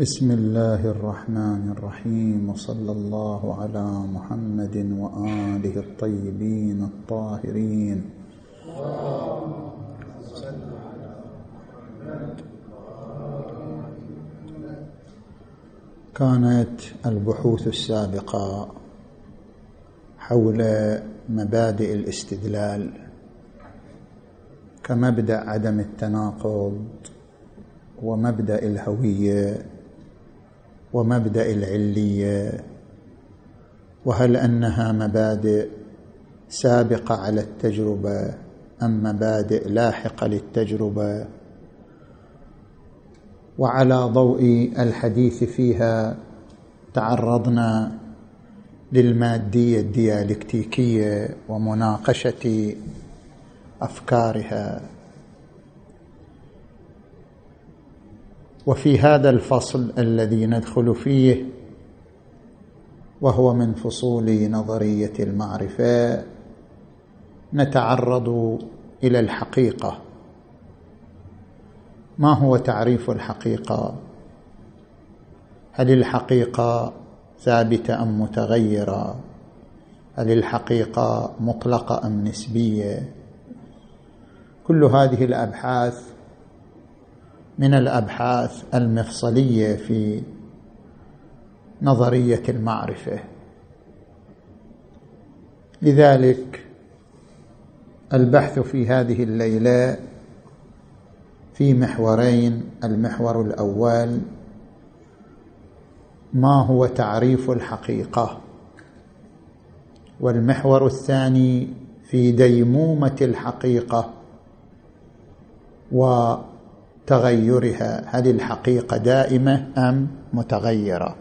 بسم الله الرحمن الرحيم وصلى الله على محمد وآله الطيبين الطاهرين. كانت البحوث السابقة حول مبادئ الاستدلال كمبدأ عدم التناقض ومبدأ الهوية ومبدأ العلية. وهل أنها مبادئ سابقة على التجربة أم مبادئ لاحقة للتجربة؟ وعلى ضوء الحديث فيها تعرضنا للمادية الديالكتيكية ومناقشة أفكارها. وفي هذا الفصل الذي ندخل فيه وهو من فصول نظرية المعرفة نتعرض إلى الحقيقة. ما هو تعريف الحقيقة؟ هل الحقيقة ثابتة أم متغيرة؟ هل الحقيقة مطلقة أم نسبية؟ كل هذه الأبحاث من الأبحاث المفصلية في نظرية المعرفة. لذلك البحث في هذه الليلة في محورين المحور الأول ما هو تعريف الحقيقة والمحور الثاني في ديمومة الحقيقة وتغيرها هل الحقيقة دائمة أم متغيرة؟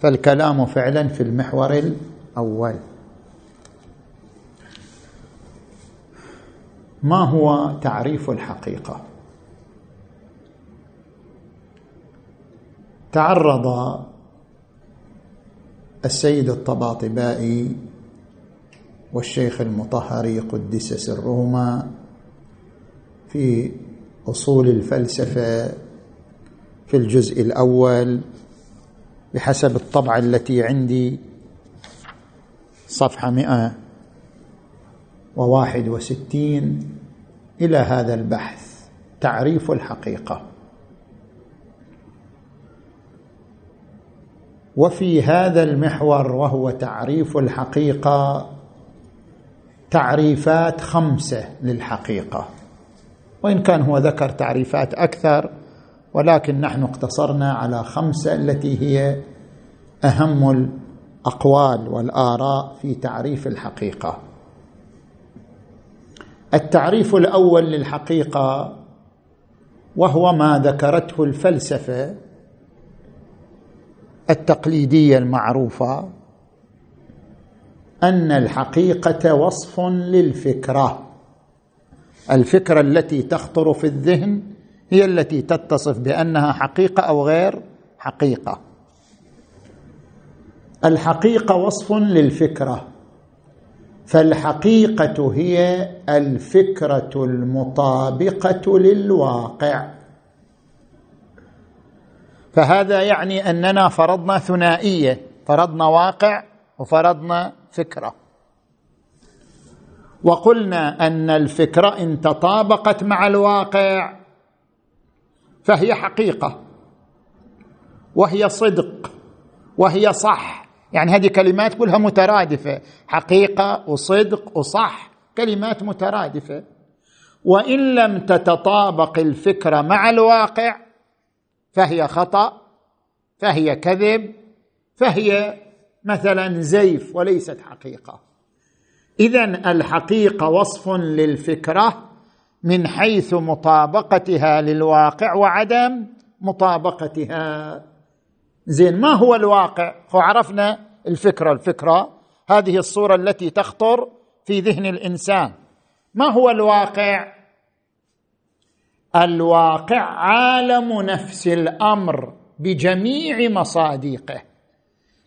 فالكلام فعلا في المحور الأول. ما هو تعريف الحقيقة؟ تعرض السيد الطباطبائي والشيخ المطهري قدس سرهما في أصول الفلسفة في الجزء الأول بحسب الطبعة التي عندي صفحة مئة وواحد وستين إلى هذا البحث تعريف الحقيقة. وفي هذا المحور وهو تعريف الحقيقة تعريفات خمسة للحقيقة. وإن كان هو ذكر تعريفات أكثر ولكن نحن اقتصرنا على خمسة التي هي أهم الأقوال والآراء في تعريف الحقيقة. التعريف الأول للحقيقة وهو ما ذكرته الفلسفة التقليدية المعروفة أن الحقيقة وصف للفكرة. الفكرة التي تخطر في الذهن هي التي تتصف بأنها حقيقة أو غير حقيقة. الحقيقة وصف للفكرة فالحقيقة هي الفكرة المطابقة للواقع. فهذا يعني أننا فرضنا ثنائية فرضنا واقع وفرضنا فكرة. وقلنا أن الفكرة إن تطابقت مع الواقع فهي حقيقة وهي صدق وهي صح. يعني هذه كلمات كلها مترادفة حقيقة وصدق وصح كلمات مترادفة. وإن لم تتطابق الفكرة مع الواقع فهي خطأ فهي كذب فهي مثلا زيف وليست حقيقة. اذا الحقيقة وصف للفكرة من حيث مطابقتها للواقع وعدم مطابقتها. زين ما هو الواقع؟ عرفنا الفكرة. الفكرة هذه الصورة التي تخطر في ذهن الإنسان. ما هو الواقع؟ الواقع عالم نفس الأمر بجميع مصادقه.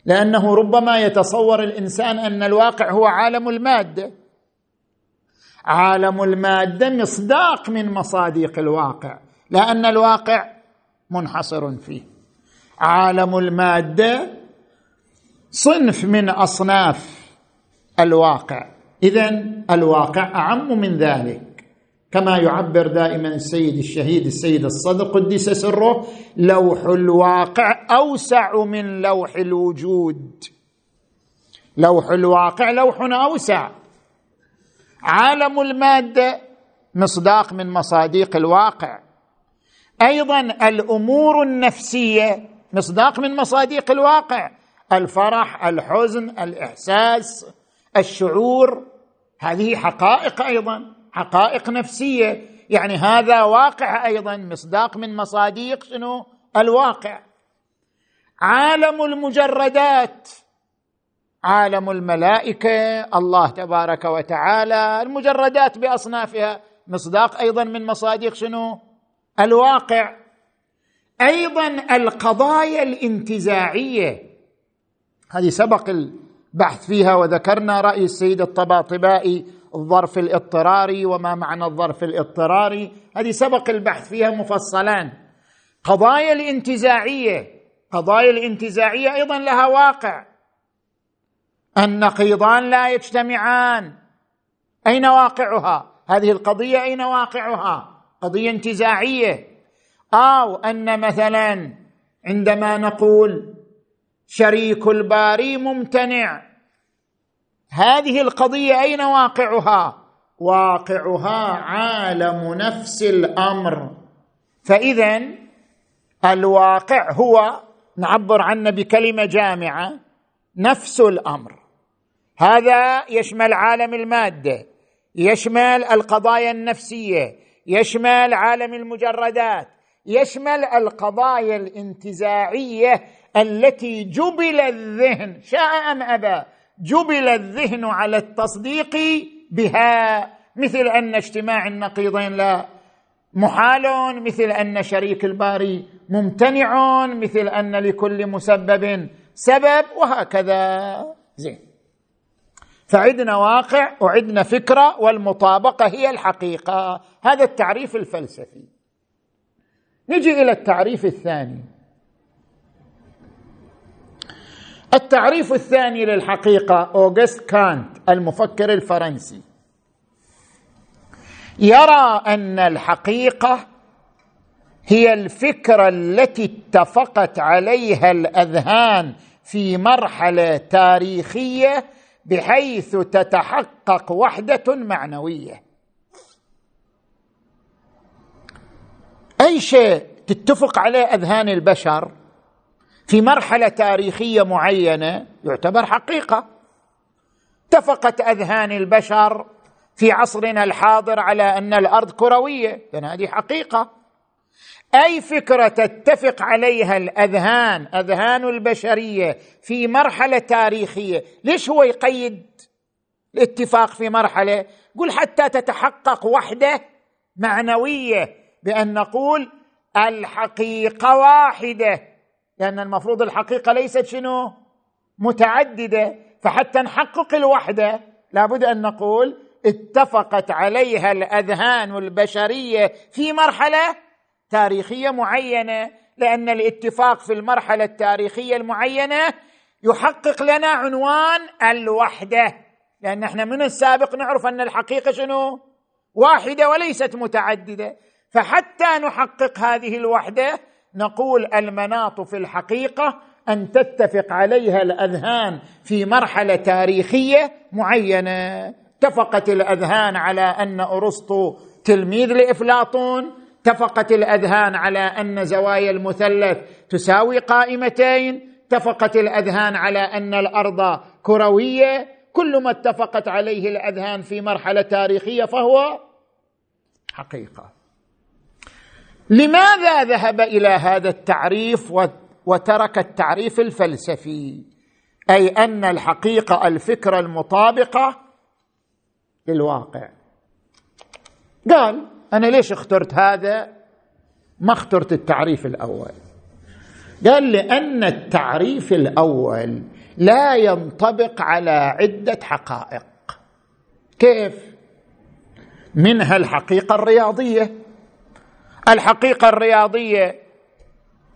لأنه ربما يتصور الإنسان أن الواقع هو عالم الماده عالم الماده مصداق من مصادق الواقع لأن الواقع منحصر فيه. عالم الماده صنف من أصناف الواقع. اذا الواقع أعم من ذلك. كما يعبر دائما السيد الشهيد السيد الصدر قدس سره لوح الواقع أوسع من لوح الوجود. لوح الواقع لوح أوسع. عالم المادة مصداق من مصاديق الواقع. أيضا الأمور النفسية مصداق من مصاديق الواقع. الفرح الحزن الإحساس الشعور. هذه حقائق أيضا. حقائق نفسية. يعني هذا واقع أيضا مصداق من مصاديق شنو؟ الواقع. عالم المجردات. عالم الملائكة الله تبارك وتعالى المجردات بأصنافها. مصداق أيضا من مصادق شنو؟ الواقع. أيضا القضايا الانتزاعية. هذه سبق البحث فيها وذكرنا رأي السيد الطباطبائي الظرف الاضطراري وما معنى الظرف الاضطراري؟ هذه سبق البحث فيها مفصلان. قضايا الانتزاعية قضايا الانتزاعية أيضا لها واقع. النقيضان لا يجتمعان. أين واقعها؟ هذه القضية أين واقعها؟ قضية انتزاعية. أو أن مثلا عندما نقول شريك الباري ممتنع. هذه القضية أين واقعها؟ واقعها عالم نفس الأمر. فاذا الواقع هو نعبر عنه بكلمة جامعة نفس الأمر. هذا يشمل عالم المادة يشمل القضايا النفسية يشمل عالم المجردات يشمل القضايا الانتزاعية التي جبل الذهن. شاء أم أبى؟ جبل الذهن على التصديق بها مثل ان اجتماع النقيضين لا محال مثل ان شريك الباري ممتنع مثل ان لكل مسبب سبب وهكذا. زين. فعدنا واقع وعدنا فكرة والمطابقة هي الحقيقة. هذا التعريف الفلسفي. نجي إلى التعريف الثاني. التعريف الثاني للحقيقة أوغست كانت المفكر الفرنسي. يرى أن الحقيقة هي الفكرة التي اتفقت عليها الأذهان في مرحلة تاريخية بحيث تتحقق وحدة معنوية. أي شيء تتفق عليه أذهان البشر؟ في مرحلة تاريخية معينة يعتبر حقيقة. اتفقت أذهان البشر في عصرنا الحاضر على أن الأرض كروية لأن هذه حقيقة. أي فكرة تتفق عليها الأذهان أذهان البشرية في مرحلة تاريخية ليش هو يقيد الاتفاق في مرحلة؟ قل حتى تتحقق وحدة معنوية بأن نقول الحقيقة واحدة. لأن المفروض الحقيقة ليست شنو؟ متعددة. فحتى نحقق الوحدة لابد أن نقول اتفقت عليها الأذهان البشرية في مرحلة تاريخية معينة لأن الاتفاق في المرحلة التاريخية المعينة يحقق لنا عنوان الوحدة. لأن إحنا من السابق نعرف أن الحقيقة شنو؟ واحدة وليست متعددة. فحتى نحقق هذه الوحدة نقول المناط في الحقيقة أن تتفق عليها الأذهان في مرحلة تاريخية معينة. اتفقت الأذهان على أن أرسطو تلميذ لإفلاطون. اتفقت الأذهان على أن زوايا المثلث تساوي قائمتين. اتفقت الأذهان على أن الأرض كروية. كل ما اتفقت عليه الأذهان في مرحلة تاريخية فهو حقيقة. لماذا ذهب إلى هذا التعريف وترك التعريف الفلسفي؟ أي أن الحقيقة الفكرة المطابقة للواقع. قال أنا ليش اخترت هذا؟ ما اخترت التعريف الأول. قال لأن التعريف الأول لا ينطبق على عدة حقائق. كيف؟ منها الحقيقة الرياضية. الحقيقة الرياضية.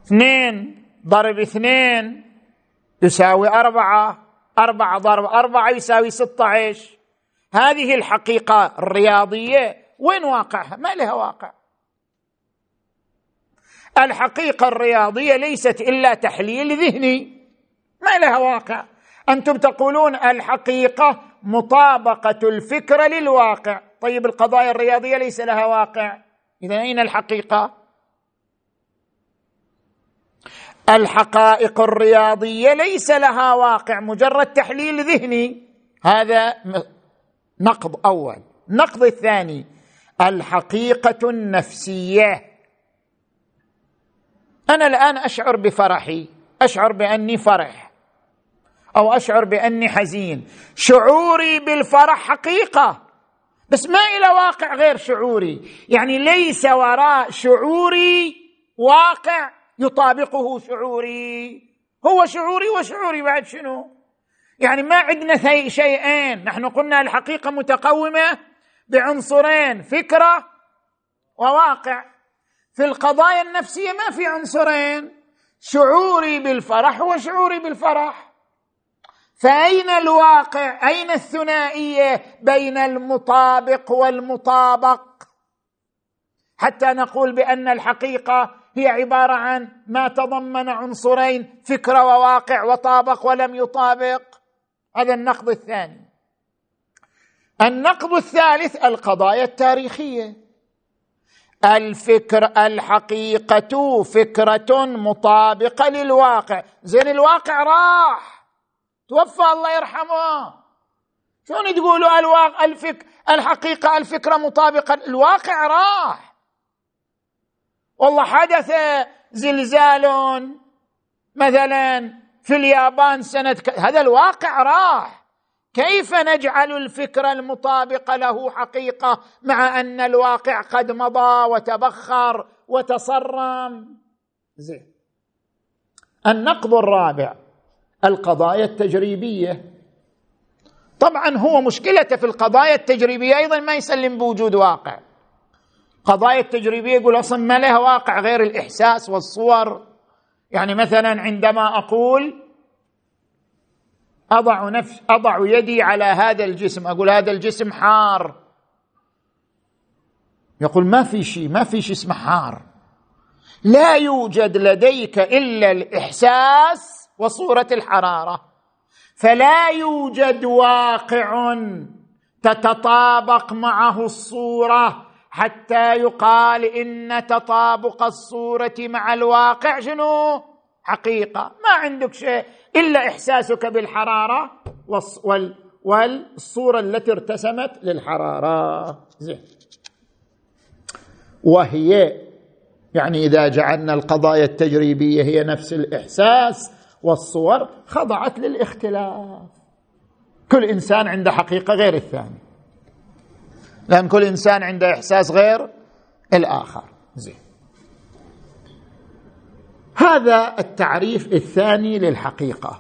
اثنين ضرب اثنين يساوي أربعة أربعة ضرب أربعة يساوي ستة عشر. هذه الحقيقة الرياضية. وين واقعها؟ ما لها واقع. الحقيقة الرياضية ليست إلا تحليل ذهني. ما لها واقع. أنتم تقولون الحقيقة مطابقة الفكرة للواقع. طيب القضايا الرياضية ليس لها واقع. إذا أين الحقيقة؟ الحقائق الرياضية ليس لها واقع مجرد تحليل ذهني. هذا نقض أول. النقض الثاني الحقيقة النفسية. أنا الآن أشعر بفرحي أشعر بأني فرح أو أشعر بأني حزين. شعوري بالفرح حقيقة. بس ما إلى واقع غير شعوري. يعني ليس وراء شعوري واقع يطابقه شعوري. هو شعوري وشعوري بعد شنو؟ يعني ما عندنا شيئين. نحن قلنا الحقيقة متقومة بعنصرين فكرة وواقع. في القضايا النفسية ما في عنصرين. شعوري بالفرح وشعوري بالفرح. فأين الواقع؟ أين الثنائية بين المطابق والمطابق؟ حتى نقول بأن الحقيقة هي عبارة عن ما تضمن عنصرين فكره وواقع وطابق ولم يطابق. هذا النقد الثاني. النقد الثالث القضايا التاريخية. الفكر الحقيقة فكرة مطابقة للواقع. زين الواقع راح. توفى الله يرحمه. شلون تقولوا الواقع الفك الحقيقة الفكرة مطابقة؟ الواقع راح. والله حدث زلزال مثلا في اليابان سنة ك... هذا الواقع راح. كيف نجعل الفكرة المطابقة له حقيقة مع أن الواقع قد مضى وتبخر وتصرم؟ زين. النقض الرابع. القضايا التجريبية. طبعا هو مشكلته في القضايا التجريبية أيضا ما يسلم بوجود واقع. قضايا التجريبية يقول أصلا ما لها واقع غير الإحساس والصور. يعني مثلا عندما أقول أضع نفس أضع يدي على هذا الجسم أقول هذا الجسم حار. يقول ما في شيء ما في شيء اسمه حار. لا يوجد لديك إلا الإحساس وصورة الحرارة. فلا يوجد واقع تتطابق معه الصورة حتى يقال إن تطابق الصورة مع الواقع شنو؟ حقيقة. ما عندك شيء إلا إحساسك بالحرارة والصورة التي ارتسمت للحرارة. زين. وهي يعني إذا جعلنا القضايا التجريبية هي نفس الإحساس والصور خضعت للاختلاف. كل إنسان عنده حقيقة غير الثاني. لأن كل إنسان عنده إحساس غير الآخر. زين. هذا التعريف الثاني للحقيقة.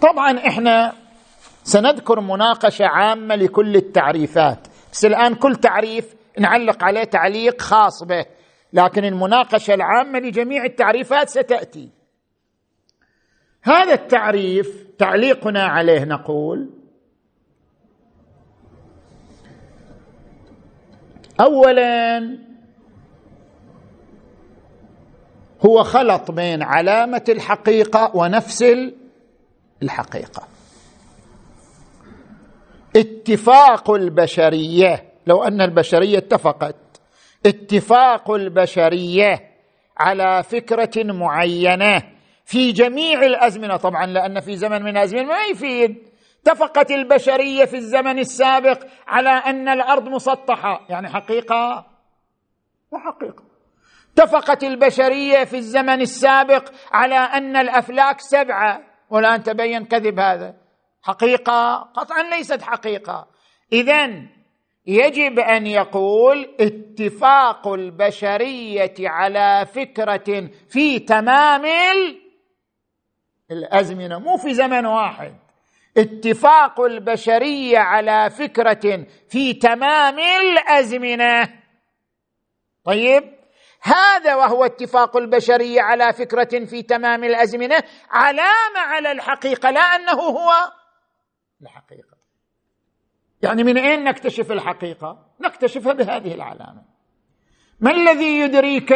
طبعا إحنا سنذكر مناقشة عامة لكل التعريفات. بس الآن كل تعريف نعلق عليه تعليق خاص به. لكن المناقشة العامة لجميع التعريفات ستأتي. هذا التعريف تعليقنا عليه نقول اولا هو خلط بين علامة الحقيقة ونفس الحقيقة. اتفاق البشرية لو أن البشرية اتفقت اتفاق البشرية على فكرة معينة في جميع الأزمنة. طبعا لأن في زمن من الازمنه ما يفيد. اتفقت البشرية في الزمن السابق على أن الأرض مسطحة. يعني حقيقة؟ وحقيقه اتفقت البشرية في الزمن السابق على أن الأفلاك سبعة. والآن تبين كذب هذا. حقيقة؟ قطعا ليست حقيقة. اذا يجب أن يقول اتفاق البشرية على فكرة في تمام الأزمنة مو في زمن واحد. اتفاق البشرية على فكرة في تمام الأزمنة. طيب هذا وهو اتفاق البشرية على فكرة في تمام الأزمنة علامه على الحقيقة لا أنه هو الحقيقة. يعني من أين نكتشف الحقيقة؟ نكتشفها بهذه العلامة. ما الذي يدريك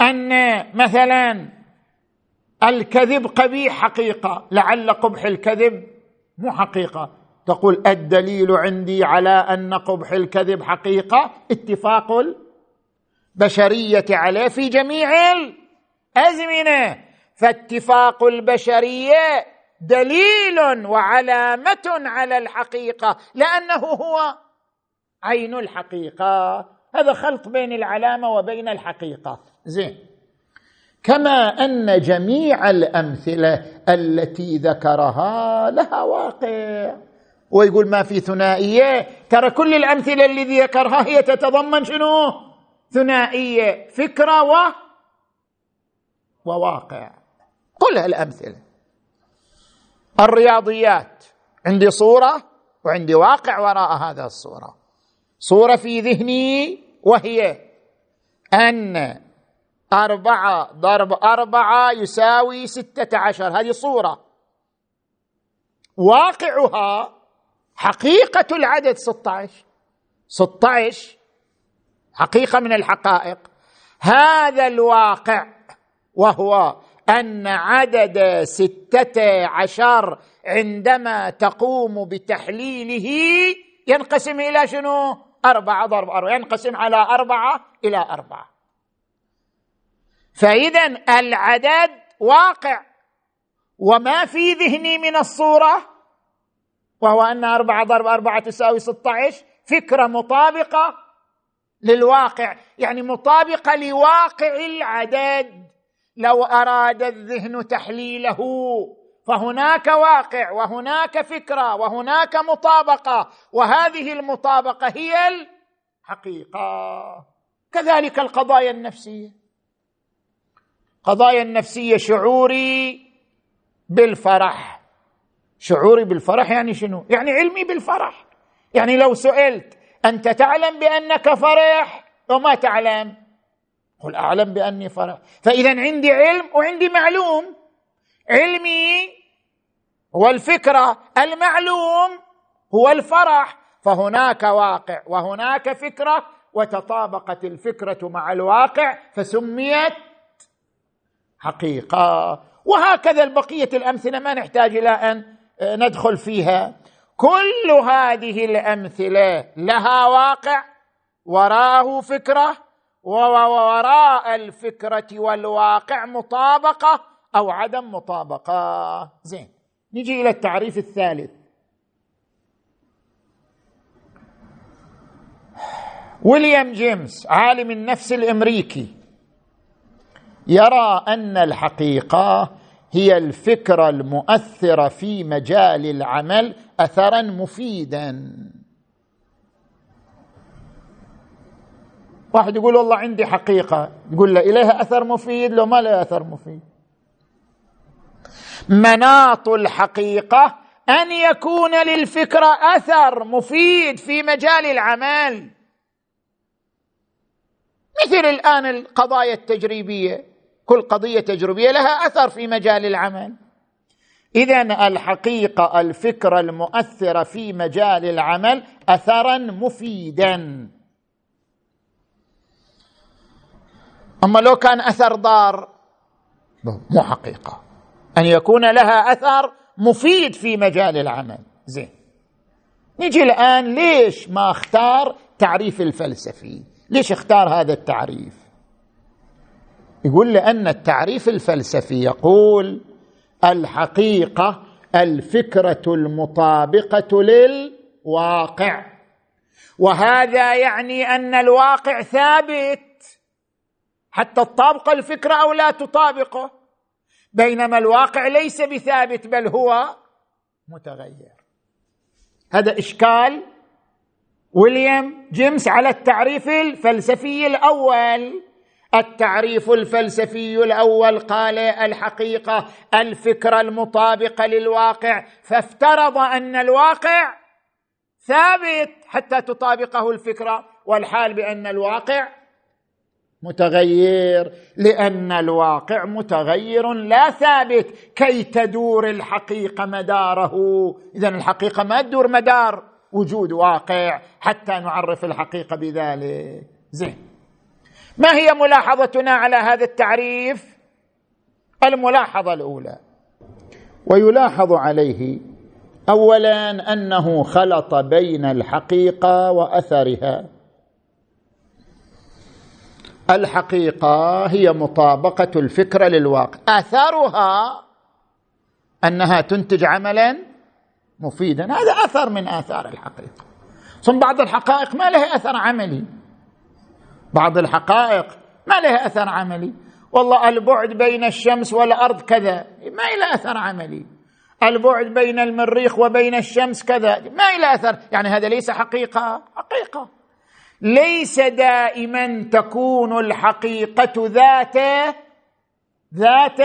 أن مثلا الكذب قبيح حقيقة. لعل قبح الكذب مو حقيقة. تقول الدليل عندي على أن قبح الكذب حقيقة؟ اتفاق البشرية عليه في جميع الأزمنة. فاتفاق البشرية دليل وعلامة على الحقيقة لأنه هو عين الحقيقة. هذا خلط بين العلامة وبين الحقيقة. زين. كما أن جميع الأمثلة التي ذكرها لها واقع. ويقول ما في ثنائية؟ ترى كل الأمثلة الذي ذكرها هي تتضمن شنو؟ ثنائية فكرة و وواقع. كلها الامثله الرياضيات. عندي صورة وعندي واقع وراء هذا الصورة. صورة في ذهني وهي أن أربعة ضرب أربعة يساوي ستة عشر. هذه صورة. واقعها حقيقة العدد 16 16 حقيقة من الحقائق. هذا الواقع وهو أن عدد ستة عشر عندما تقوم بتحليله ينقسم إلى شنو؟ أربعة ضرب أربعة. ينقسم على أربعة إلى أربعة. فإذا العدد واقع. وما في ذهني من الصورة وهو أن أربعة ضرب أربعة تساوي 16 فكرة مطابقة للواقع. يعني مطابقة لواقع العدد. لو أراد الذهن تحليله فهناك واقع وهناك فكرة وهناك مطابقة. وهذه المطابقة هي الحقيقة. كذلك القضايا النفسية. قضايا النفسية شعوري بالفرح. شعوري بالفرح يعني شنو؟ يعني علمي بالفرح. يعني لو سئلت أنت تعلم بأنك فرح؟ أو ما تعلم قل أعلم بأني فرح. فإذا عندي علم وعندي معلوم. علمي هو الفكرة المعلوم هو الفرح. فهناك واقع وهناك فكرة وتطابقت الفكرة مع الواقع فسميت حقيقة. وهكذا البقية الأمثلة ما نحتاج إلى أن آه، ندخل فيها. كل هذه الأمثلة لها واقع وراءه فكرة ووراء الفكرة والواقع مطابقة أو عدم مطابقة. زين نجي إلى التعريف الثالث. ويليام جيمس عالم النفس الأمريكي. يرى أن الحقيقة هي الفكرة المؤثره في مجال العمل اثرا مفيدا. واحد يقول والله عندي حقيقة يقول له إليها أثر مفيد لو ما لها أثر مفيد. مناط الحقيقة أن يكون للفكره أثر مفيد في مجال العمل. مثل الآن القضايا التجريبية. كل قضية تجريبيه لها أثر في مجال العمل. اذا الحقيقة الفكرة المؤثرة في مجال العمل اثرا مفيدا. أما لو كان أثر ضار مو حقيقة. أن يكون لها أثر مفيد في مجال العمل. زين. نجي الآن ليش ما اختار تعريف الفلسفي؟ ليش اختار هذا التعريف؟ يقول لأن التعريف الفلسفي يقول الحقيقة الفكرة المطابقة للواقع. وهذا يعني أن الواقع ثابت. حتى تطابق الفكرة أو لا تطابقه. بينما الواقع ليس بثابت بل هو متغير. هذا إشكال ويليام جيمس على التعريف الفلسفي الأول. التعريف الفلسفي الأول قال الحقيقة الفكرة المطابقه للواقع فافترض أن الواقع ثابت حتى تطابقه الفكرة والحال بأن الواقع متغير لأن الواقع متغير لا ثابت كي تدور الحقيقة مداره. اذا الحقيقة ما تدور مدار وجود واقع حتى نعرف الحقيقة بذلك. زين. ما هي ملاحظتنا على هذا التعريف؟ الملاحظة الأولى. ويلاحظ عليه اولا أنه خلط بين الحقيقة وأثرها. الحقيقة هي مطابقة الفكرة للواقع. أثرها أنها تنتج عملا مفيدا. هذا أثر من آثار الحقيقة. ثم بعض الحقائق ما لها أثر عملي. بعض الحقائق. ما لها أثر عملي. والله البعد بين الشمس والأرض كذا. ما له أثر عملي. البعد بين المريخ وبين الشمس كذا. ما له أثر. يعني هذا ليس حقيقة. حقيقة. ليس دائما تكون الحقيقة ذات ذات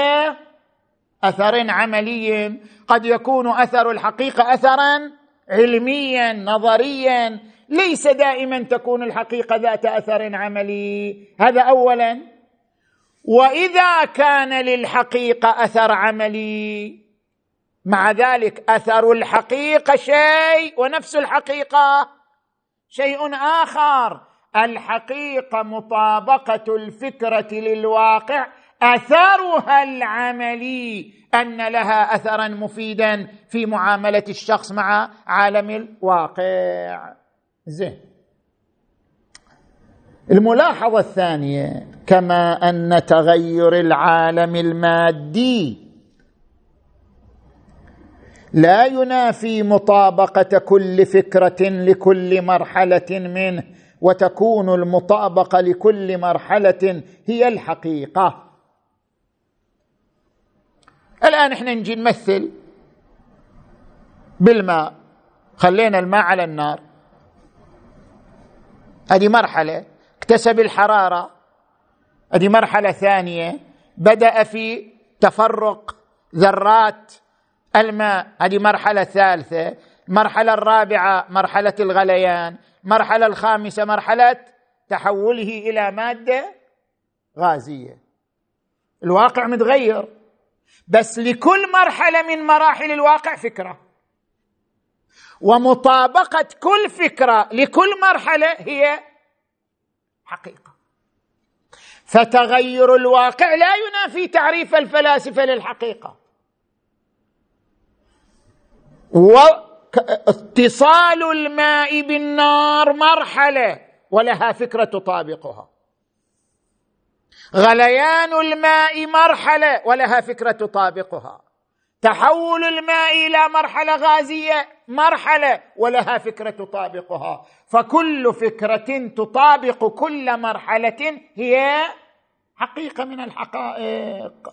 أثر عملي. قد يكون أثر الحقيقة اثرا علميا نظريا. ليس دائما تكون الحقيقة ذات أثر عملي. هذا اولا. وإذا كان للحقيقة أثر عملي مع ذلك أثر الحقيقة شيء ونفس الحقيقة شيء آخر. الحقيقة مطابقة الفكرة للواقع. أثرها العملي أن لها اثرا مفيدا في معاملة الشخص مع عالم الواقع. زين. الملاحظة الثانية كما أن تغير العالم المادي لا ينافي مطابقة كل فكرة لكل مرحلة منه وتكون المطابقة لكل مرحلة هي الحقيقة. الآن إحنا نجي نمثل بالماء. خلينا الماء على النار. هذه مرحلة. اكتسب الحرارة. هذه مرحلة ثانية. بدأ في تفرق ذرات الماء. هذه مرحلة ثالثة. المرحله الرابعة مرحلة الغليان. المرحله الخامسة مرحلة تحوله إلى مادة غازية. الواقع متغير. بس لكل مرحلة من مراحل الواقع فكرة. ومطابقة كل فكرة لكل مرحلة هي حقيقة. فتغير الواقع لا ينافي تعريف الفلاسفة للحقيقة. واتصال الماء بالنار مرحلة ولها فكرة تطابقها. غليان الماء مرحلة ولها فكرة تطابقها. تحول الماء إلى مرحلة غازية مرحلة ولها فكرة تطابقها. فكل فكرة تطابق كل مرحلة هي حقيقة من الحقائق.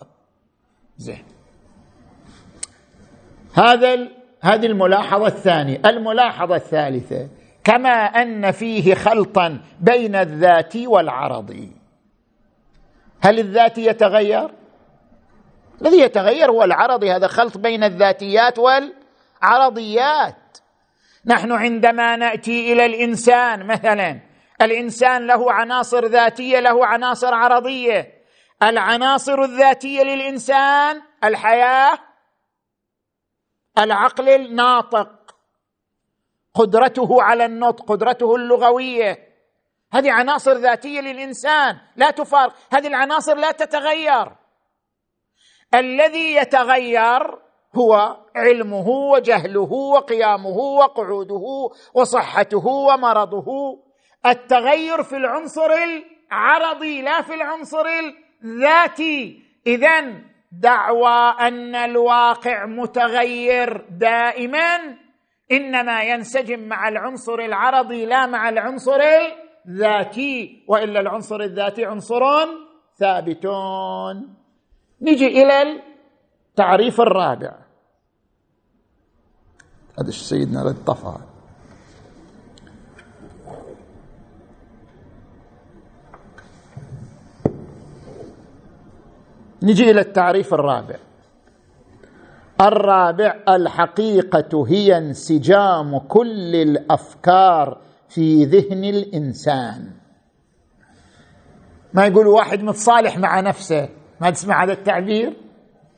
زين. هذا هذه الملاحظة الثانية. الملاحظة الثالثة. كما أن فيه خلطا بين الذاتي والعرضي. هل الذاتي يتغير؟ الذي يتغير هو العرضي هذا خلط بين الذاتيات والعرضيات. نحن عندما نأتي إلى الإنسان مثلا الإنسان له عناصر ذاتية له عناصر عرضية. العناصر الذاتية للإنسان الحياة العقل الناطق. قدرته على النطق قدرته اللغوية. هذه عناصر ذاتية للإنسان لا تفارق. هذه العناصر لا تتغير. الذي يتغير هو علمه وجهله وقيامه وقعوده وصحته ومرضه. التغير في العنصر العرضي لا في العنصر الذاتي. اذا دعوى أن الواقع متغير دائما. إنما ينسجم مع العنصر العرضي لا مع العنصر الذاتي. وإلا العنصر الذاتي عنصر ثابت نجي إلى التعريف الرابع. هذا سيدنا رد طفى نجي إلى التعريف الرابع. الرابع الحقيقة هي انسجام كل الأفكار في ذهن الإنسان. ما يقول واحد متصالح مع نفسه ما تسمع هذا التعبير؟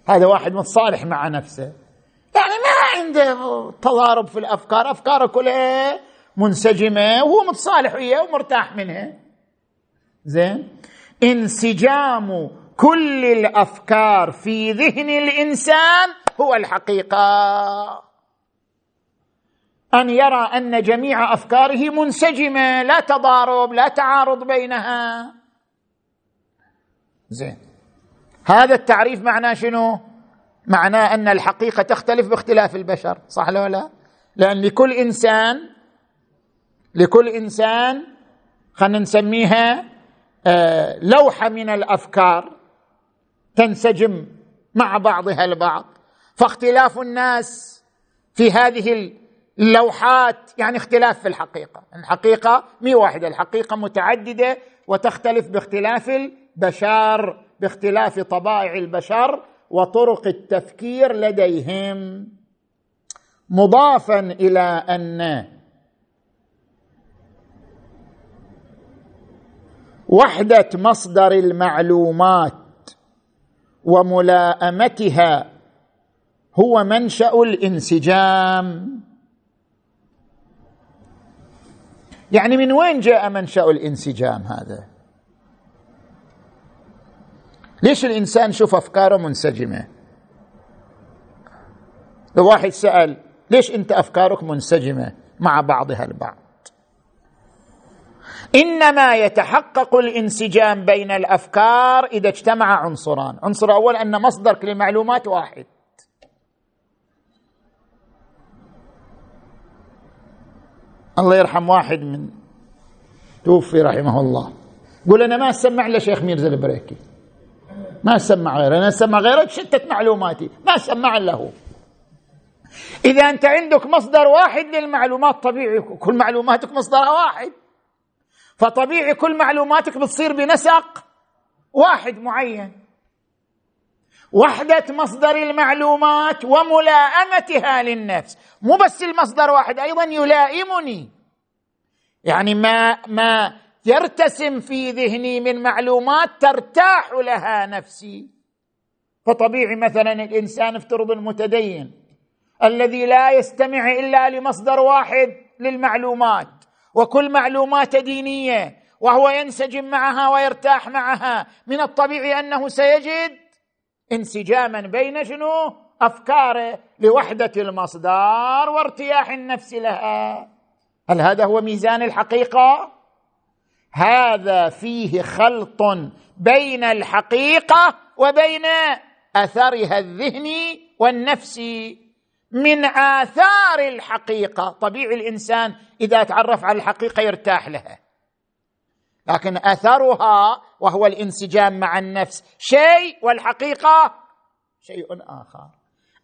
هذا واحد متصالح مع نفسه. يعني ما عنده تضارب في الأفكار. أفكاره كلها منسجمة وهو متصالح وياه ومرتاح منها. زين؟ انسجام كل الأفكار في ذهن الإنسان هو الحقيقة. أن يرى أن جميع أفكاره منسجمة لا تضارب لا تعارض بينها. زين؟ هذا التعريف معناه شنو؟ معناه أن الحقيقة تختلف باختلاف البشر صح ولا لا؟ لأن لكل إنسان لكل إنسان خلينا نسميها آه، لوحة من الأفكار تنسجم مع بعضها البعض. فاختلاف الناس في هذه اللوحات يعني اختلاف في الحقيقة. الحقيقة مي واحدة الحقيقة متعددة وتختلف باختلاف البشر. باختلاف طبائع البشر وطرق التفكير لديهم. مضافا إلى أن وحدة مصدر المعلومات وملائمتها هو منشأ الانسجام. يعني من وين جاء منشأ الانسجام هذا؟ ليش الإنسان شوف أفكاره منسجمة؟ لو واحد سأل ليش أنت أفكارك منسجمة مع بعضها البعض؟ إنما يتحقق الانسجام بين الأفكار إذا اجتمع عنصران. عنصر أول أن مصدرك للمعلومات واحد. الله يرحم واحد من توفي رحمه الله. قول أنا ما أسمع إلا شيخ ميرزا البريكي. ما اسمع غيره. أنا اسمع غيره شتت معلوماتي. ما اسمع الا هو إذا أنت عندك مصدر واحد للمعلومات طبيعي كل معلوماتك مصدرها واحد. فطبيعي كل معلوماتك بتصير بنسق واحد معين. وحدة مصدر المعلومات وملائمتها للنفس. مو بس المصدر واحد أيضا يلائمني. يعني ما ما يرتسم في ذهني من معلومات ترتاح لها نفسي. فطبيعي مثلا الإنسان افترض المتدين الذي لا يستمع إلا لمصدر واحد للمعلومات وكل معلومات دينية وهو ينسجم معها ويرتاح معها. من الطبيعي أنه سيجد انسجاما بين شنو؟ افكاره لوحدة المصدر وارتياح النفس لها. هل هذا هو ميزان الحقيقة؟ هذا فيه خلط بين الحقيقة وبين أثرها الذهني والنفسي من آثار الحقيقة. طبيعي الإنسان إذا تعرف على الحقيقة يرتاح لها. لكن أثرها وهو الانسجام مع النفس شيء والحقيقة شيء آخر.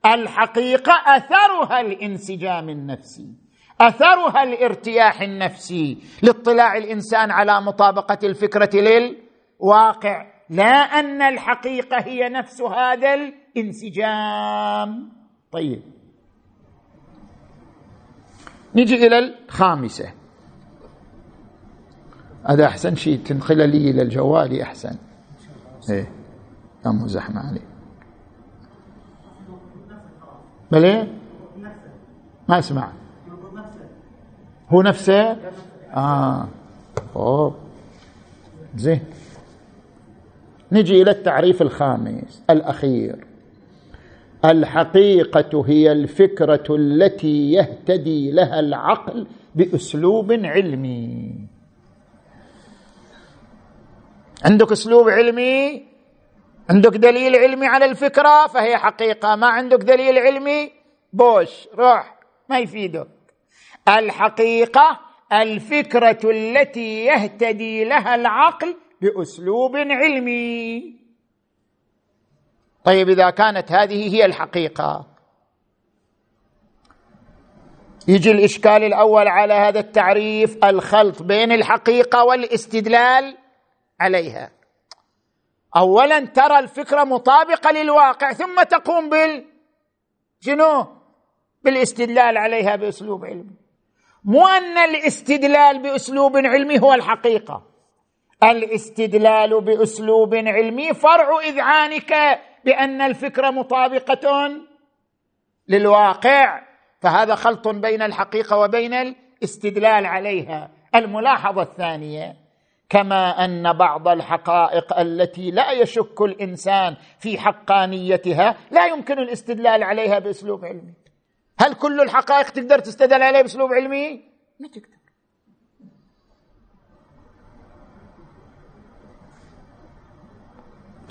الحقيقة أثرها الانسجام النفسي. أثرها الارتياح النفسي لاطلاع الإنسان على مطابقة الفكرة للواقع لا أن الحقيقة هي نفس هذا الانسجام. طيب. نجي إلى الخامسة. هذا أحسن شيء تنقل لي إلى الجوال أحسن. إيه. لا زحمة عليه بلى؟ ما اسمع هو نفسه؟ آه. أوه. زين. نجي إلى التعريف الخامس الأخير. الحقيقة هي الفكرة التي يهتدي لها العقل بأسلوب علمي. عندك أسلوب علمي؟ عندك دليل علمي على الفكرة؟ فهي حقيقة. ما عندك دليل علمي؟ بوش روح. ما يفيدك. الحقيقة الفكرة التي يهتدي لها العقل بأسلوب علمي. طيب إذا كانت هذه هي الحقيقة. يجي الإشكال الأول على هذا التعريف الخلط بين الحقيقة والاستدلال عليها. اولا ترى الفكرة مطابقة للواقع ثم تقوم بال شنو؟ بالاستدلال عليها بأسلوب علمي. مو ان الاستدلال بأسلوب علمي هو الحقيقة. الاستدلال بأسلوب علمي فرع إذعانك بأن الفكرة مطابقة للواقع فهذا خلط بين الحقيقة وبين الاستدلال عليها. الملاحظة الثانية كما أن بعض الحقائق التي لا يشك الإنسان في حقانيتها لا يمكن الاستدلال عليها بأسلوب علمي. هل كل الحقائق تقدر تستدل عليها بأسلوب علمي؟ ما تقدر.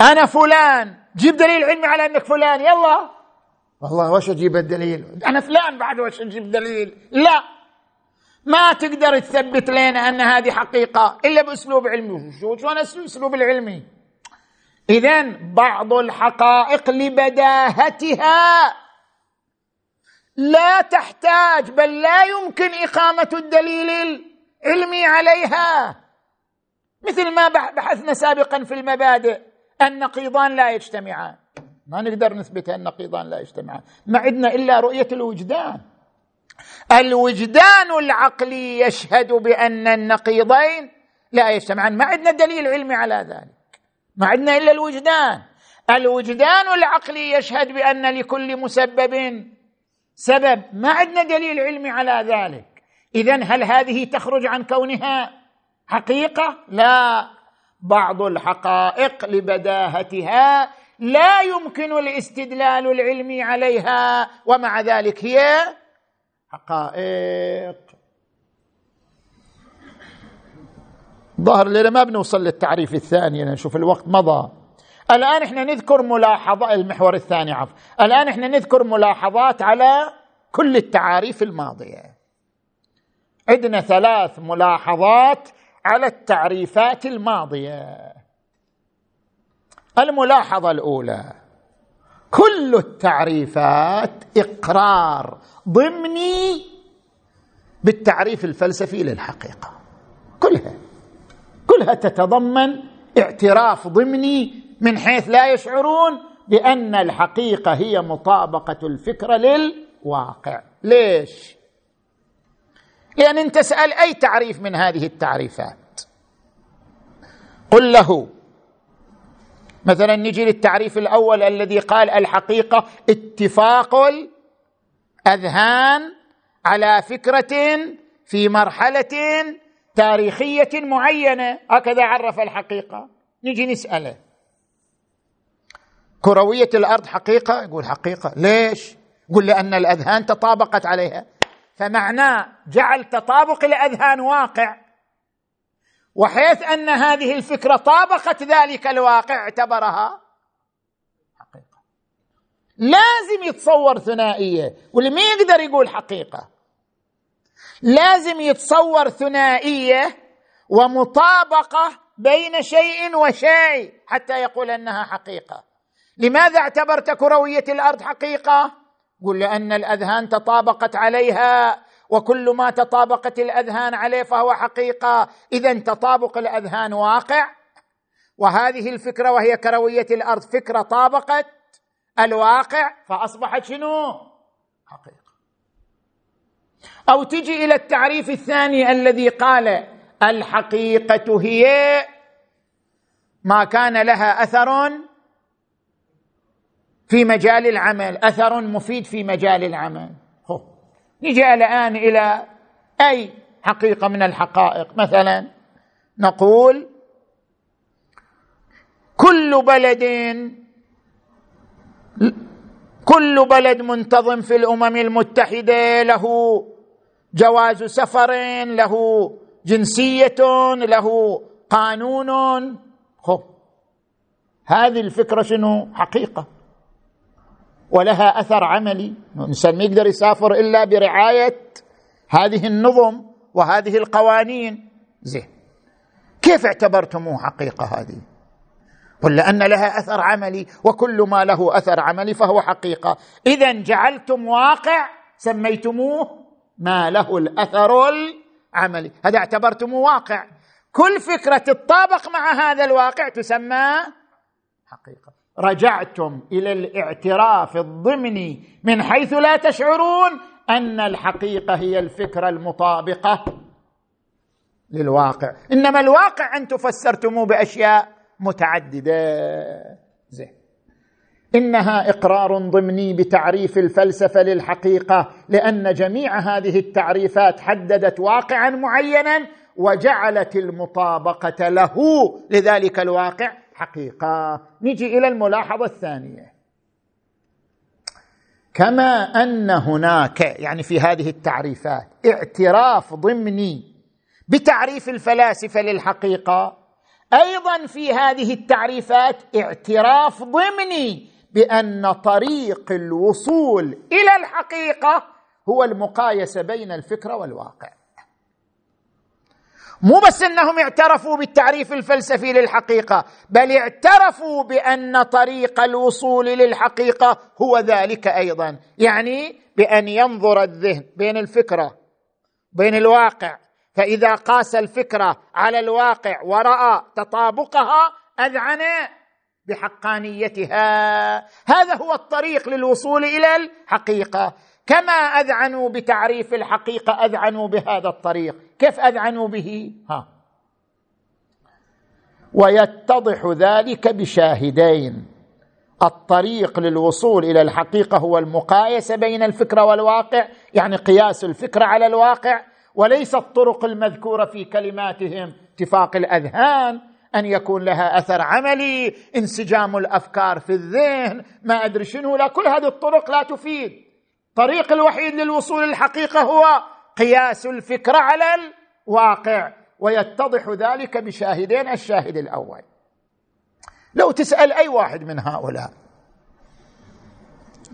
أنا فلان. جيب دليل علمي على أنك فلان. يلا. والله وش أجيب الدليل؟ أنا فلان بعد وش أجيب دليل؟ لا. ما تقدر تثبت لنا أن هذه حقيقة إلا بأسلوب علمي. شو شلون الاسلوب العلمي. اذا بعض الحقائق لبداهتها. لا تحتاج بل لا يمكن إقامة الدليل العلمي عليها. مثل ما بحثنا سابقا في المبادئ النقيضان لا يجتمعان. ما نقدر نثبت النقيضان لا يجتمعان. ما عندنا إلا رؤية الوجدان. الوجدان العقلي يشهد بأن النقيضين لا يجتمعان. ما عندنا دليل علمي على ذلك. ما عندنا إلا الوجدان. الوجدان العقلي يشهد بأن لكل مسبب سبب ما عندنا دليل علمي على ذلك. اذا هل هذه تخرج عن كونها حقيقة؟ لا. بعض الحقائق لبداهتها لا يمكن الاستدلال العلمي عليها ومع ذلك هي حقائق. ظهر لنا ما بنوصل للتعريف الثاني نشوف الوقت مضى. الآن إحنا نذكر ملاحظة المحور الثاني عفوا. الآن إحنا نذكر ملاحظات على كل التعاريف الماضية. عندنا ثلاث ملاحظات على التعريفات الماضية. الملاحظة الأولى كل التعريفات إقرار ضمني بالتعريف الفلسفي للحقيقة. كلها كلها تتضمن اعتراف ضمني من حيث لا يشعرون بأن الحقيقة هي مطابقة الفكرة للواقع. ليش؟ لأن انت تسأل أي تعريف من هذه التعريفات؟ قل له. مثلا نجي للتعريف الأول الذي قال الحقيقة اتفاق الأذهان على فكرة في مرحلة تاريخية معينة. هكذا عرف الحقيقة. نجي نسأله. كروية الأرض حقيقة؟ يقول حقيقة. ليش؟ يقول لأن الأذهان تطابقت عليها. فمعناه جعل تطابق الاذهان واقع. وحيث أن هذه الفكرة طابقت ذلك الواقع اعتبرها حقيقة. لازم يتصور ثنائية. واللي ما يقدر يقول حقيقة. لازم يتصور ثنائية ومطابقة بين شيء وشيء حتى يقول أنها حقيقة. لماذا اعتبرت كرويه الأرض حقيقة؟ قل لأن الأذهان تطابقت عليها وكل ما تطابقت الأذهان عليه فهو حقيقة. اذا تطابق الأذهان واقع. وهذه الفكرة وهي كروية الأرض فكرة طابقت الواقع فأصبحت شنو؟ حقيقة. أو تجي إلى التعريف الثاني الذي قال الحقيقة هي ما كان لها أثر في مجال العمل أثر مفيد في مجال العمل. هو. نجي الآن إلى أي حقيقة من الحقائق؟ مثلا نقول كل بلد كل بلد منتظم في الأمم المتحدة له جواز سفر له جنسية له قانون. خب هذه الفكرة شنو؟ حقيقة. ولها أثر عملي. الانسان ما يقدر يسافر إلا برعاية هذه النظم وهذه القوانين. زين. كيف اعتبرتموه حقيقة هذه؟ قل لأن لها أثر عملي وكل ما له أثر عملي فهو حقيقة. اذا جعلتم واقع سميتموه ما له الأثر العملي. هذا اعتبرتموه واقع. كل فكرة تطابق مع هذا الواقع تسمى حقيقة. رجعتم إلى الاعتراف الضمني من حيث لا تشعرون أن الحقيقة هي الفكرة المطابقة للواقع. إنما الواقع أنتم فسرتموه بأشياء متعددة. زين. إنها إقرار ضمني بتعريف الفلسفة للحقيقة لأن جميع هذه التعريفات حددت واقعا معينا وجعلت المطابقة له. لذلك الواقع حقيقة. نجي إلى الملاحظة الثانية. كما أن هناك يعني في هذه التعريفات اعتراف ضمني بتعريف الفلاسفة للحقيقة. أيضا في هذه التعريفات اعتراف ضمني بأن طريق الوصول إلى الحقيقة هو المقايسة بين الفكرة والواقع. مو بس إنهم اعترفوا بالتعريف الفلسفي للحقيقة بل اعترفوا بأن طريق الوصول للحقيقة هو ذلك أيضا. يعني بأن ينظر الذهن بين الفكرة بين الواقع. فإذا قاس الفكرة على الواقع ورأى تطابقها أذعن بحقانيتها. هذا هو الطريق للوصول إلى الحقيقة. كما أذعنوا بتعريف الحقيقة أذعنوا بهذا الطريق. كيف أذعنوا به؟ ها. ويتضح ذلك بشاهدين. الطريق للوصول إلى الحقيقة هو المقايسة بين الفكرة والواقع يعني قياس الفكرة على الواقع وليس الطرق المذكورة في كلماتهم. اتفاق الأذهان أن يكون لها أثر عملي انسجام الأفكار في الذهن ما أدري شنو لا كل هذه الطرق لا تفيد. الطريق الوحيد للوصول للحقيقة هو قياس الفكرة على الواقع ويتضح ذلك بشاهدين الشاهد الأول. لو تسأل أي واحد من هؤلاء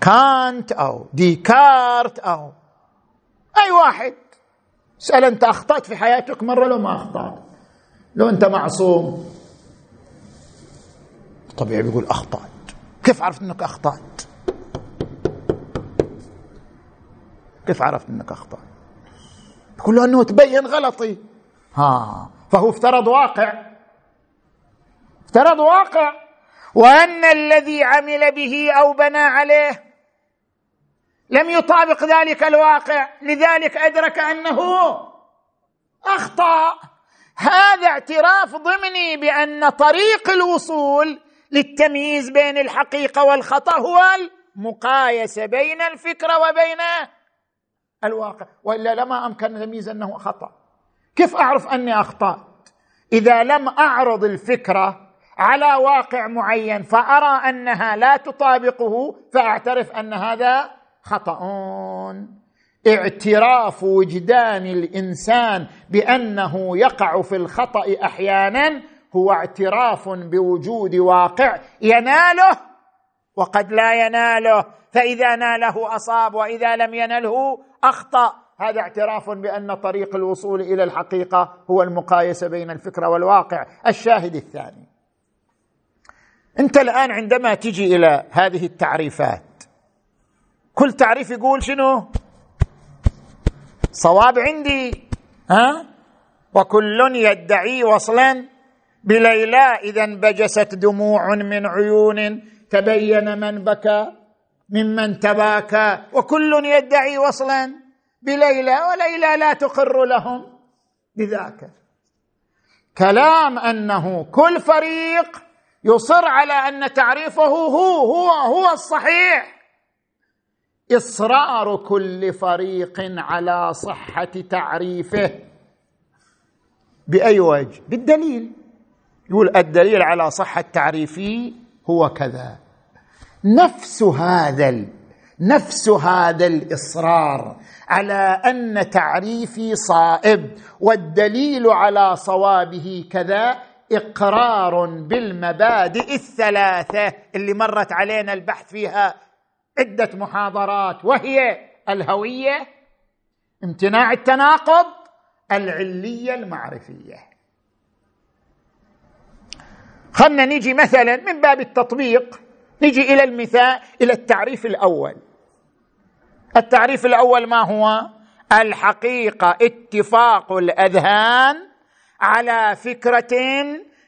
كانت أو ديكارت أو أي واحد اسال أنت أخطأت في حياتك مرة لو ما أخطأت؟ لو أنت معصوم؟ طبيعي بيقول أخطأت. كيف عرفت إنك أخطأت؟ كيف عرفت إنك اخطات يقول له أنه تبين غلطي. ها. فهو افترض واقع. افترض واقع. وأن الذي عمل به أو بنى عليه لم يطابق ذلك الواقع. لذلك أدرك أنه أخطأ. هذا اعتراف ضمني بأن طريق الوصول للتمييز بين الحقيقة والخطأ هو المقايسة بين الفكرة وبين الواقع. وإلا لما أمكن تمييز أنه خطأ. كيف أعرف أني اخطات إذا لم أعرض الفكرة على واقع معين فأرى أنها لا تطابقه فأعترف أن هذا خطا. اعتراف وجدان الإنسان بأنه يقع في الخطأ أحيانا هو اعتراف بوجود واقع يناله وقد لا يناله فإذا ناله أصاب وإذا لم ينله أخطأ. هذا اعتراف بأن طريق الوصول إلى الحقيقة هو المقايسة بين الفكرة والواقع. الشاهد الثاني أنت الآن عندما تجي إلى هذه التعريفات كل تعريف يقول شنو؟ صواب عندي ها؟ وكل يدعي وصلا. بليلى إذا انبجست دموع من عيون تبين من بكى ممن تباكى وكل يدعي وصلا بليلى وليلى لا تقر لهم بذاك. كلام أنه كل فريق يصر على أن تعريفه هو هو هو الصحيح. إصرار كل فريق على صحة تعريفه. بأي وجه؟ بالدليل. يقول الدليل على صحة تعريفي هو كذا. نفس هذا نفس هذا الإصرار على أن تعريفي صائب والدليل على صوابه كذا إقرار بالمبادئ الثلاثة اللي مرت علينا البحث فيها. عدة محاضرات وهي الهوية امتناع التناقض العلية المعرفية. خلنا نيجي مثلا من باب التطبيق نيجي إلى المثال إلى التعريف الأول. التعريف الأول ما هو؟ الحقيقة اتفاق الأذهان على فكرة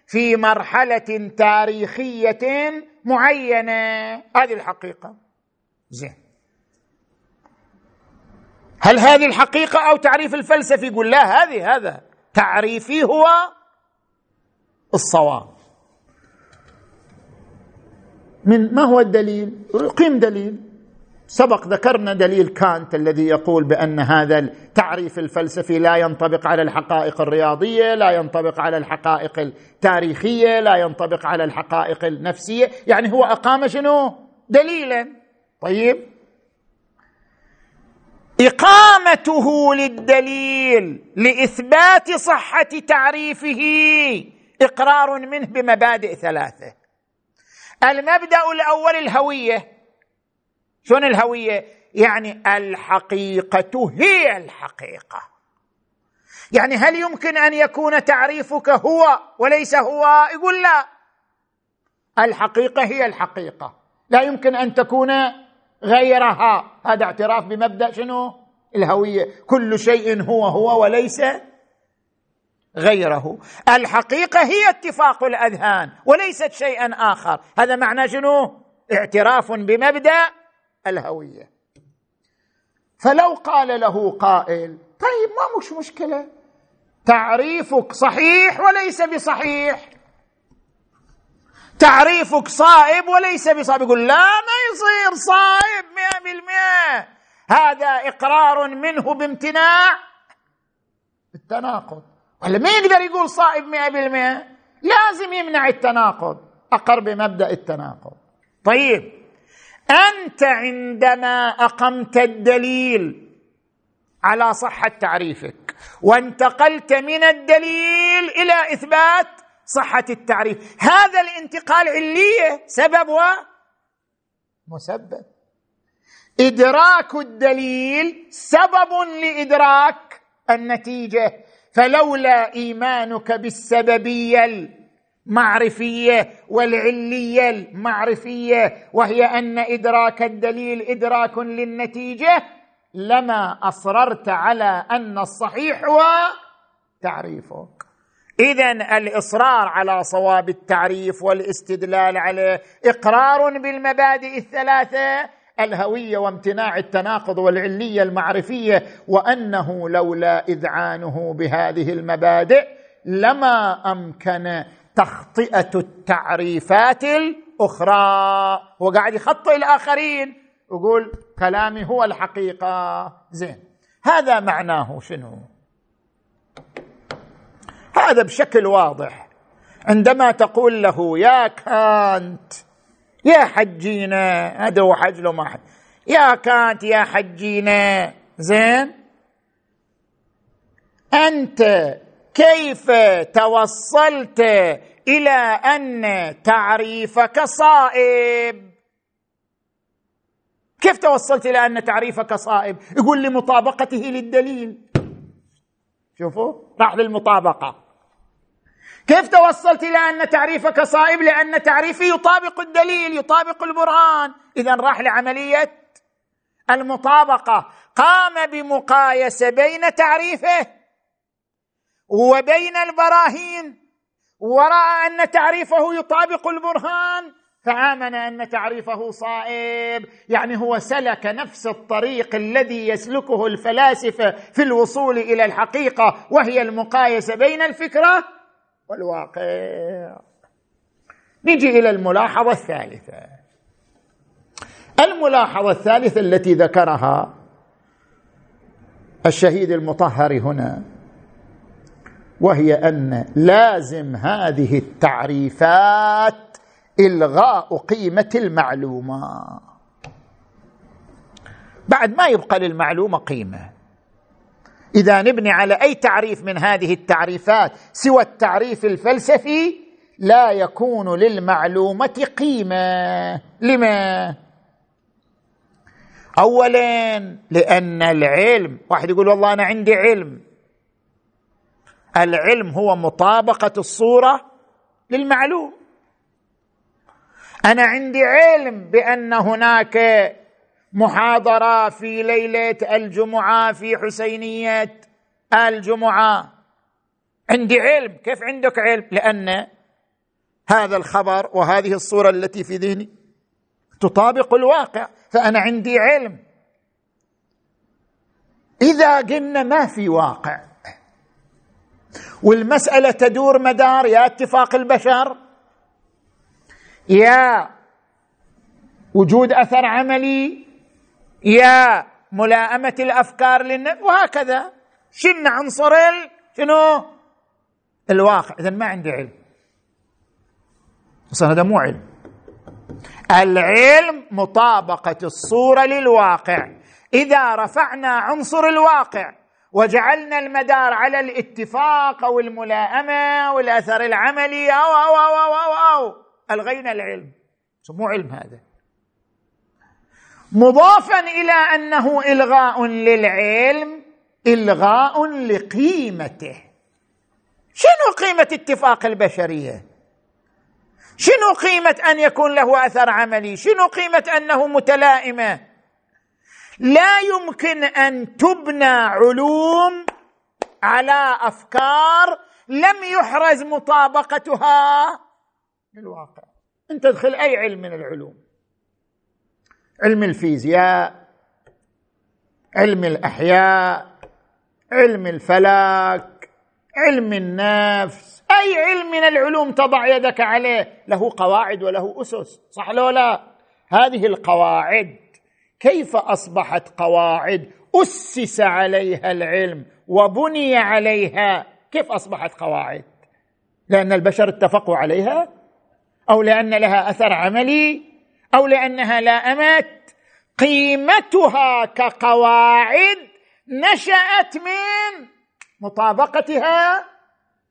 في مرحلة تاريخية معينة. هذه الحقيقة. زين. هل هذه الحقيقة أو تعريف الفلسفي؟ يقول لا هذه هذا. تعريفي هو الصواب. من ما هو الدليل؟ قيم دليل. سبق ذكرنا دليل كانت الذي يقول بأن هذا التعريف الفلسفي لا ينطبق على الحقائق الرياضية لا ينطبق على الحقائق التاريخية لا ينطبق على الحقائق النفسية. يعني هو أقام شنو؟ دليلا. طيب. إقامته للدليل لإثبات صحة تعريفه إقرار منه بمبادئ ثلاثة. المبدأ الأول الهوية. شلون الهوية؟ يعني الحقيقة هي الحقيقة. يعني هل يمكن أن يكون تعريفك هو وليس هو؟ يقول لا. الحقيقة هي الحقيقة. لا يمكن أن تكون غيرها. هذا اعتراف بمبدأ شنو؟ الهوية. كل شيء هو هو وليس غيره. الحقيقة هي اتفاق الأذهان وليست شيئا آخر. هذا معنى شنو؟ اعتراف بمبدأ الهوية. فلو قال له قائل طيب ما مش مشكلة؟ تعريفك صحيح وليس بصحيح. تعريفك صائب وليس بصائب. يقول لا ما يصير صائب مئة بالمئة هذا إقرار منه بامتناع التناقض. ولا ما يقدر يقول صائب مئة بالمئة لازم يمنع التناقض. أقر بمبدأ التناقض. طيب أنت عندما أقمت الدليل على صحة تعريفك وانتقلت من الدليل إلى إثبات صحة التعريف هذا الانتقال علية سبب ومسبب إدراك الدليل سبب لإدراك النتيجة. فلولا إيمانك بالسببية المعرفية والعلية المعرفية وهي أن إدراك الدليل إدراك للنتيجة لما أصررت على أن الصحيح هو تعريفك. اذا الإصرار على صواب التعريف والاستدلال عليه إقرار بالمبادئ الثلاثة الهوية وامتناع التناقض والعلية المعرفية وأنه لولا اذعانه بهذه المبادئ لما أمكن تخطئة التعريفات الأخرى. هو قاعد يخطئ الآخرين يقول كلامي هو الحقيقة. زين هذا معناه شنو؟ هذا بشكل واضح. عندما تقول له يا كانت يا حجينا هذا هو حج له ما حج يا كانت يا حجينا. زين؟ أنت كيف توصلت إلى أن تعريفك صائب؟ كيف توصلت إلى أن تعريفك صائب؟ يقول لمطابقته للدليل. شوفوا راح للمطابقة. كيف توصلت إلى أن تعريفك صائب؟ لأن تعريفي يطابق الدليل يطابق البرهان. اذا راح لعملية المطابقة. قام بمقايسة بين تعريفه وبين البراهين. ورأى أن تعريفه يطابق البرهان فآمن أن تعريفه صائب. يعني هو سلك نفس الطريق الذي يسلكه الفلاسفة في الوصول إلى الحقيقة وهي المقايسة بين الفكرة والواقع. نجي إلى الملاحظة الثالثة. الملاحظة الثالثة التي ذكرها الشهيد المطهر هنا وهي أن لازم هذه التعريفات إلغاء قيمة المعلومة. بعد ما يبقى للمعلومة قيمة. إذا نبني على أي تعريف من هذه التعريفات سوى التعريف الفلسفي لا يكون للمعلومة قيمة. لما؟ اولا لأن العلم واحد يقول والله أنا عندي علم. العلم هو مطابقة الصورة للمعلوم. أنا عندي علم بأن هناك محاضرة في ليلة الجمعة في حسينية الجمعة. عندي علم. كيف عندك علم؟ لأن هذا الخبر وهذه الصورة التي في ذهني تطابق الواقع فأنا عندي علم. إذا قلنا ما في واقع والمسألة تدور مدار يا اتفاق البشر يا وجود أثر عملي يا ملائمة الأفكار للنفس وهكذا. شن عنصر شنو؟ الواقع. اذا ما عندي علم. أصلا هذا مو علم. العلم مطابقة الصورة للواقع. إذا رفعنا عنصر الواقع وجعلنا المدار على الاتفاق أو الملائمه والأثر العملي أو أو أو أو, أو, أو ألغينا العلم. مو علم هذا. مضافا إلى أنه إلغاء للعلم إلغاء لقيمته. شنو قيمة اتفاق البشرية؟ شنو قيمة أن يكون له أثر عملي؟ شنو قيمة أنه متلائمة؟ لا يمكن أن تبنى علوم على أفكار لم يحرز مطابقتها للواقع. أنت تدخل أي علم من العلوم. علم الفيزياء علم الأحياء علم الفلك علم النفس. أي علم من العلوم تضع يدك عليه؟ له قواعد وله أسس صح لو لا؟ هذه القواعد. كيف أصبحت قواعد؟ أسس عليها العلم وبني عليها. كيف أصبحت قواعد؟ لأن البشر اتفقوا عليها أو لأن لها أثر عملي؟ أو لأنها لائمت قيمتها كقواعد نشأت من مطابقتها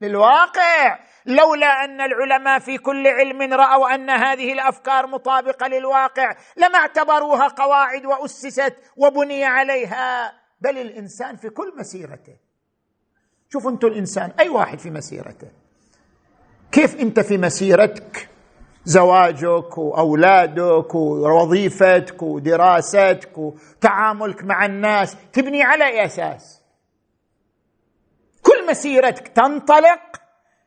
للواقع. لولا أن العلماء في كل علم رأوا أن هذه الأفكار مطابقة للواقع لما اعتبروها قواعد وأسست وبني عليها. بل الإنسان في كل مسيرته. شوفوا أنتم الإنسان أي واحد في مسيرته؟ كيف أنت في مسيرتك؟ زواجك وأولادك ووظيفتك ودراستك وتعاملك مع الناس تبني على اي أساس. كل مسيرتك تنطلق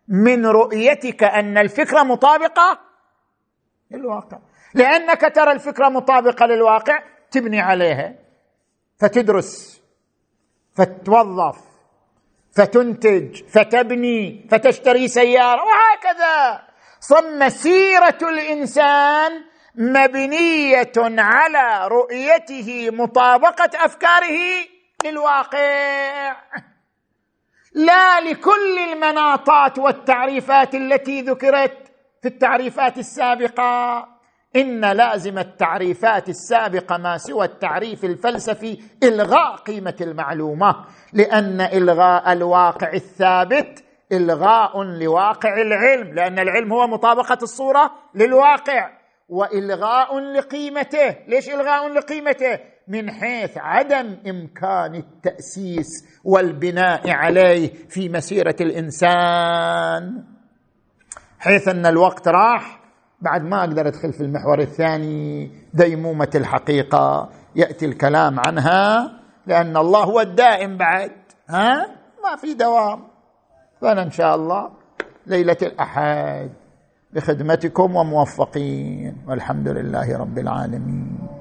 من رؤيتك أن الفكرة مطابقة للواقع. لأنك ترى الفكرة مطابقة للواقع تبني عليها. فتدرس فتوظف فتنتج فتبني فتشتري سيارة وهكذا. صم سيرة الإنسان مبنية على رؤيته مطابقة أفكاره للواقع. لا لكل المناطات والتعريفات التي ذكرت في التعريفات السابقة. إن لازم التعريفات السابقة ما سوى التعريف الفلسفي إلغاء قيمة المعلومة لأن إلغاء الواقع الثابت إلغاء لواقع العلم لأن العلم هو مطابقة الصورة للواقع. وإلغاء لقيمته ليش إلغاء لقيمته؟ من حيث عدم إمكان التأسيس والبناء عليه في مسيرة الإنسان. حيث أن الوقت راح بعد ما أقدر أدخل في المحور الثاني ديمومة الحقيقة. يأتي الكلام عنها لأن الله هو الدائم بعد. ها؟ ما في دوام. فأنا إن شاء الله ليلة الأحد بخدمتكم وموفقين والحمد لله رب العالمين.